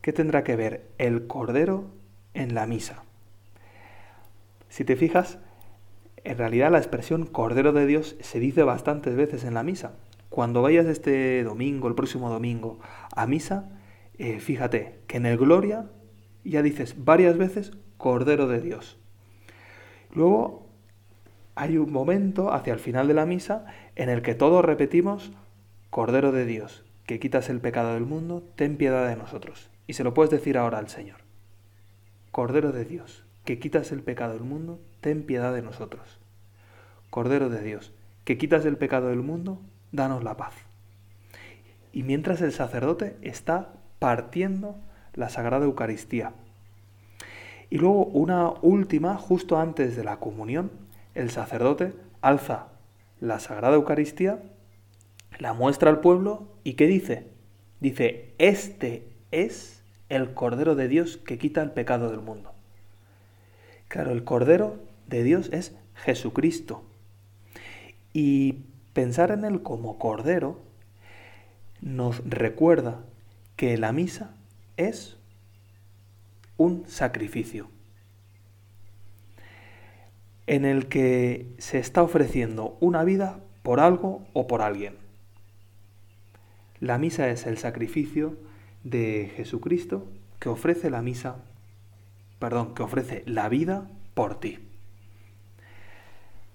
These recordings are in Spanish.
¿Qué tendrá que ver el Cordero en la misa? Si te fijas, en realidad la expresión Cordero de Dios se dice bastantes veces en la misa. Cuando vayas este domingo, el próximo domingo, a misa, eh, fíjate que en el Gloria ya dices varias veces Cordero de Dios. Luego hay un momento hacia el final de la misa en el que todos repetimos Cordero de Dios, que quitas el pecado del mundo, ten piedad de nosotros. Y se lo puedes decir ahora al Señor. Cordero de Dios, que quitas el pecado del mundo, ten piedad de nosotros. Cordero de Dios, que quitas el pecado del mundo, danos la paz. Y mientras el sacerdote está partiendo la Sagrada Eucaristía. Y luego una última, justo antes de la comunión, el sacerdote alza la Sagrada Eucaristía, la muestra al pueblo y ¿qué dice? Dice, este es el Cordero de Dios que quita el pecado del mundo. Claro, el Cordero de Dios es Jesucristo. Y pensar en Él como Cordero nos recuerda que la misa es un sacrificio en el que se está ofreciendo una vida por algo o por alguien. La misa es el sacrificio de Jesucristo que ofrece la misa, perdón, que ofrece la vida por ti.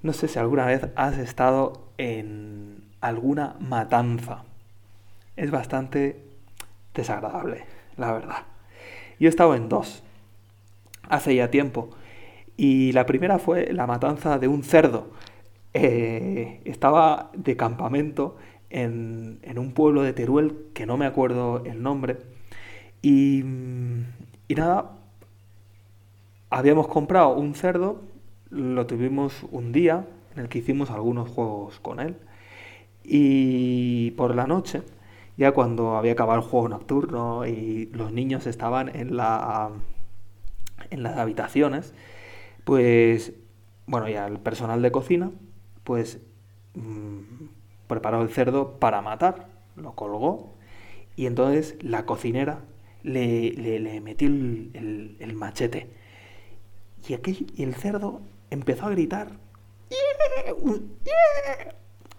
No sé si alguna vez has estado en alguna matanza. Es bastante desagradable, la verdad. Yo he estado en dos, hace ya tiempo. Y la primera fue la matanza de un cerdo. Eh, estaba de campamento en, un pueblo de Teruel, que no me acuerdo el nombre. Y, nada, habíamos comprado un cerdo, lo tuvimos un día en el que hicimos algunos juegos con él. Y por la noche, ya cuando había acabado el juego nocturno y los niños estaban en, la, en las habitaciones, pues, bueno, ya el personal de cocina, pues mm, preparó el cerdo para matar, lo colgó y entonces la cocinera le, le, metió el, machete. Y, aquel, el cerdo empezó a gritar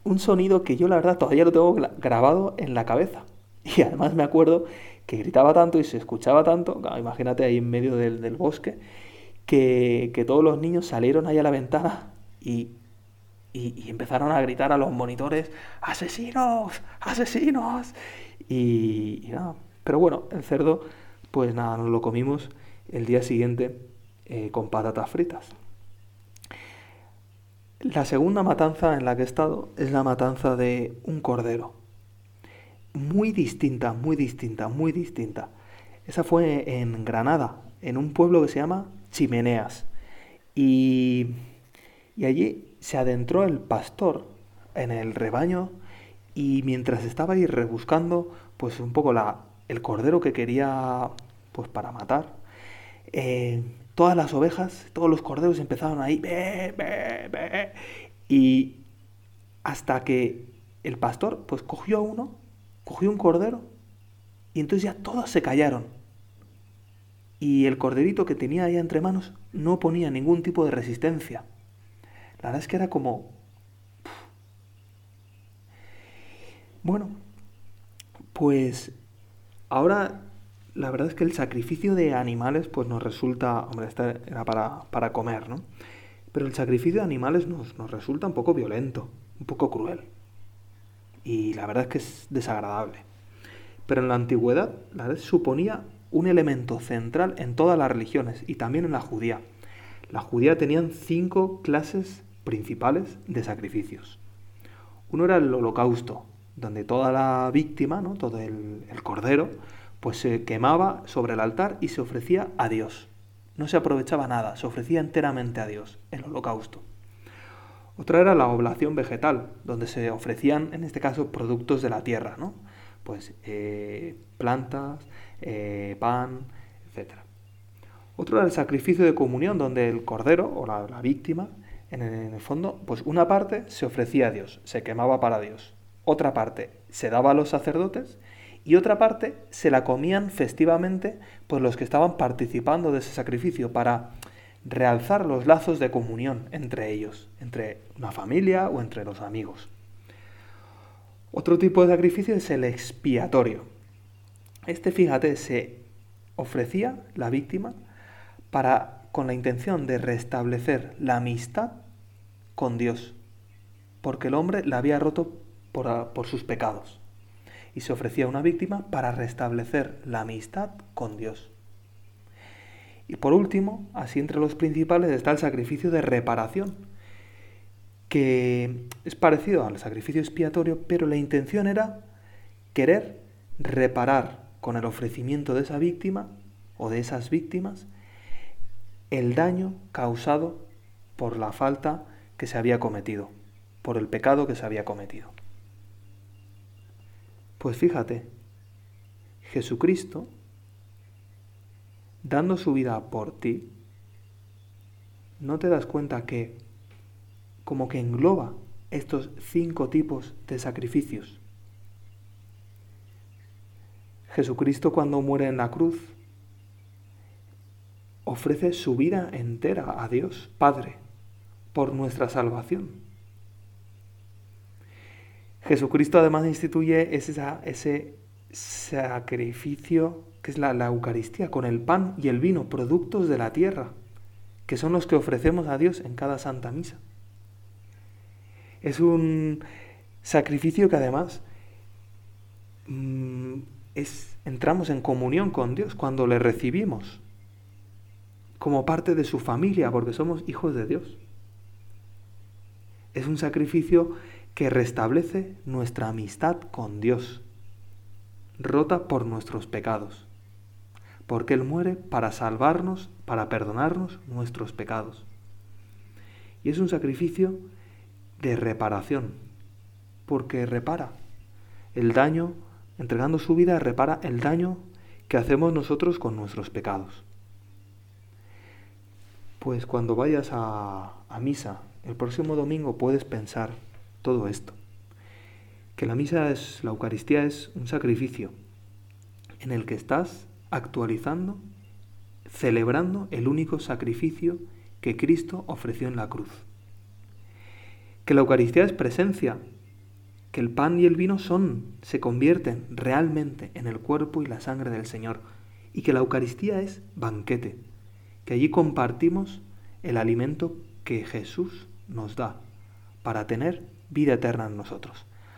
un sonido que yo la verdad todavía lo tengo grabado en la cabeza. Y además me acuerdo que gritaba tanto y se escuchaba tanto, imagínate ahí en medio del bosque, que, todos los niños salieron ahí a la ventana y, empezaron a gritar a los monitores, ¡asesinos! ¡asesinos! Y, nada, pero bueno, el cerdo, pues nada, nos lo comimos el día siguiente eh, con patatas fritas. La segunda matanza en la que he estado es la matanza de un cordero. Muy distinta, muy distinta, muy distinta. Esa fue en Granada, en un pueblo que se llama chimeneas. Y, allí se adentró el pastor en el rebaño y mientras estaba ahí rebuscando pues un poco la, el cordero que quería pues para matar, eh, todas las ovejas, todos los corderos empezaron ahí, y hasta que el pastor pues cogió a uno, cogió un cordero, y entonces ya todos se callaron y el corderito que tenía ahí entre manos no ponía ningún tipo de resistencia. La verdad es que era como... Bueno, pues ahora la verdad es que el sacrificio de animales pues nos resulta, hombre, esta era para, para comer, ¿no? Pero el sacrificio de animales nos, nos resulta un poco violento, un poco cruel. Y la verdad es que es desagradable. Pero en la antigüedad, la verdad suponía un elemento central en todas las religiones y también en la judía. La judía tenían cinco clases principales de sacrificios. Uno era el holocausto, donde toda la víctima, ¿no? todo el, cordero, pues se quemaba sobre el altar y se ofrecía a Dios. No se aprovechaba nada, se ofrecía enteramente a Dios, el holocausto. Otra era la oblación vegetal, donde se ofrecían, en este caso, productos de la tierra, ¿no? Pues eh, plantas, eh, pan, etc. Otro era el sacrificio de comunión, donde el cordero o la, víctima, en el, fondo, pues una parte se ofrecía a Dios, se quemaba para Dios. Otra parte se daba a los sacerdotes y otra parte se la comían festivamente por los que estaban participando de ese sacrificio para realzar los lazos de comunión entre ellos, entre una familia o entre los amigos. Otro tipo de sacrificio es el expiatorio. Este, fíjate, se ofrecía la víctima para con la intención de restablecer la amistad con Dios, porque el hombre la había roto por, por sus pecados y se ofrecía una víctima para restablecer la amistad con Dios. Y por último, así entre los principales está el sacrificio de reparación, que es parecido al sacrificio expiatorio, pero la intención era querer reparar con el ofrecimiento de esa víctima o de esas víctimas el daño causado por la falta que se había cometido, por el pecado que se había cometido. Pues fíjate, Jesucristo, dando su vida por ti, ¿no te das cuenta que como que engloba estos cinco tipos de sacrificios? Jesucristo cuando muere en la cruz ofrece su vida entera a Dios Padre por nuestra salvación. Jesucristo además instituye ese sacrificio que es la, Eucaristía, con el pan y el vino, productos de la tierra, que son los que ofrecemos a Dios en cada Santa Misa. Es un sacrificio que además mm, es, entramos en comunión con Dios cuando le recibimos como parte de su familia, porque somos hijos de Dios. Es un sacrificio que restablece nuestra amistad con Dios, rota por nuestros pecados, porque Él muere para salvarnos, para perdonarnos nuestros pecados. Y es un sacrificio de reparación, porque repara el daño, entregando su vida, repara el daño que hacemos nosotros con nuestros pecados. Pues cuando vayas a, a misa el próximo domingo puedes pensar, todo esto. Que la misa es, la Eucaristía es un sacrificio en el que estás actualizando, celebrando el único sacrificio que Cristo ofreció en la cruz. Que la Eucaristía es presencia, que el pan y el vino son, se convierten realmente en el cuerpo y la sangre del Señor, y que la Eucaristía es banquete, que allí compartimos el alimento que Jesús nos da para tener vida eterna en nosotros.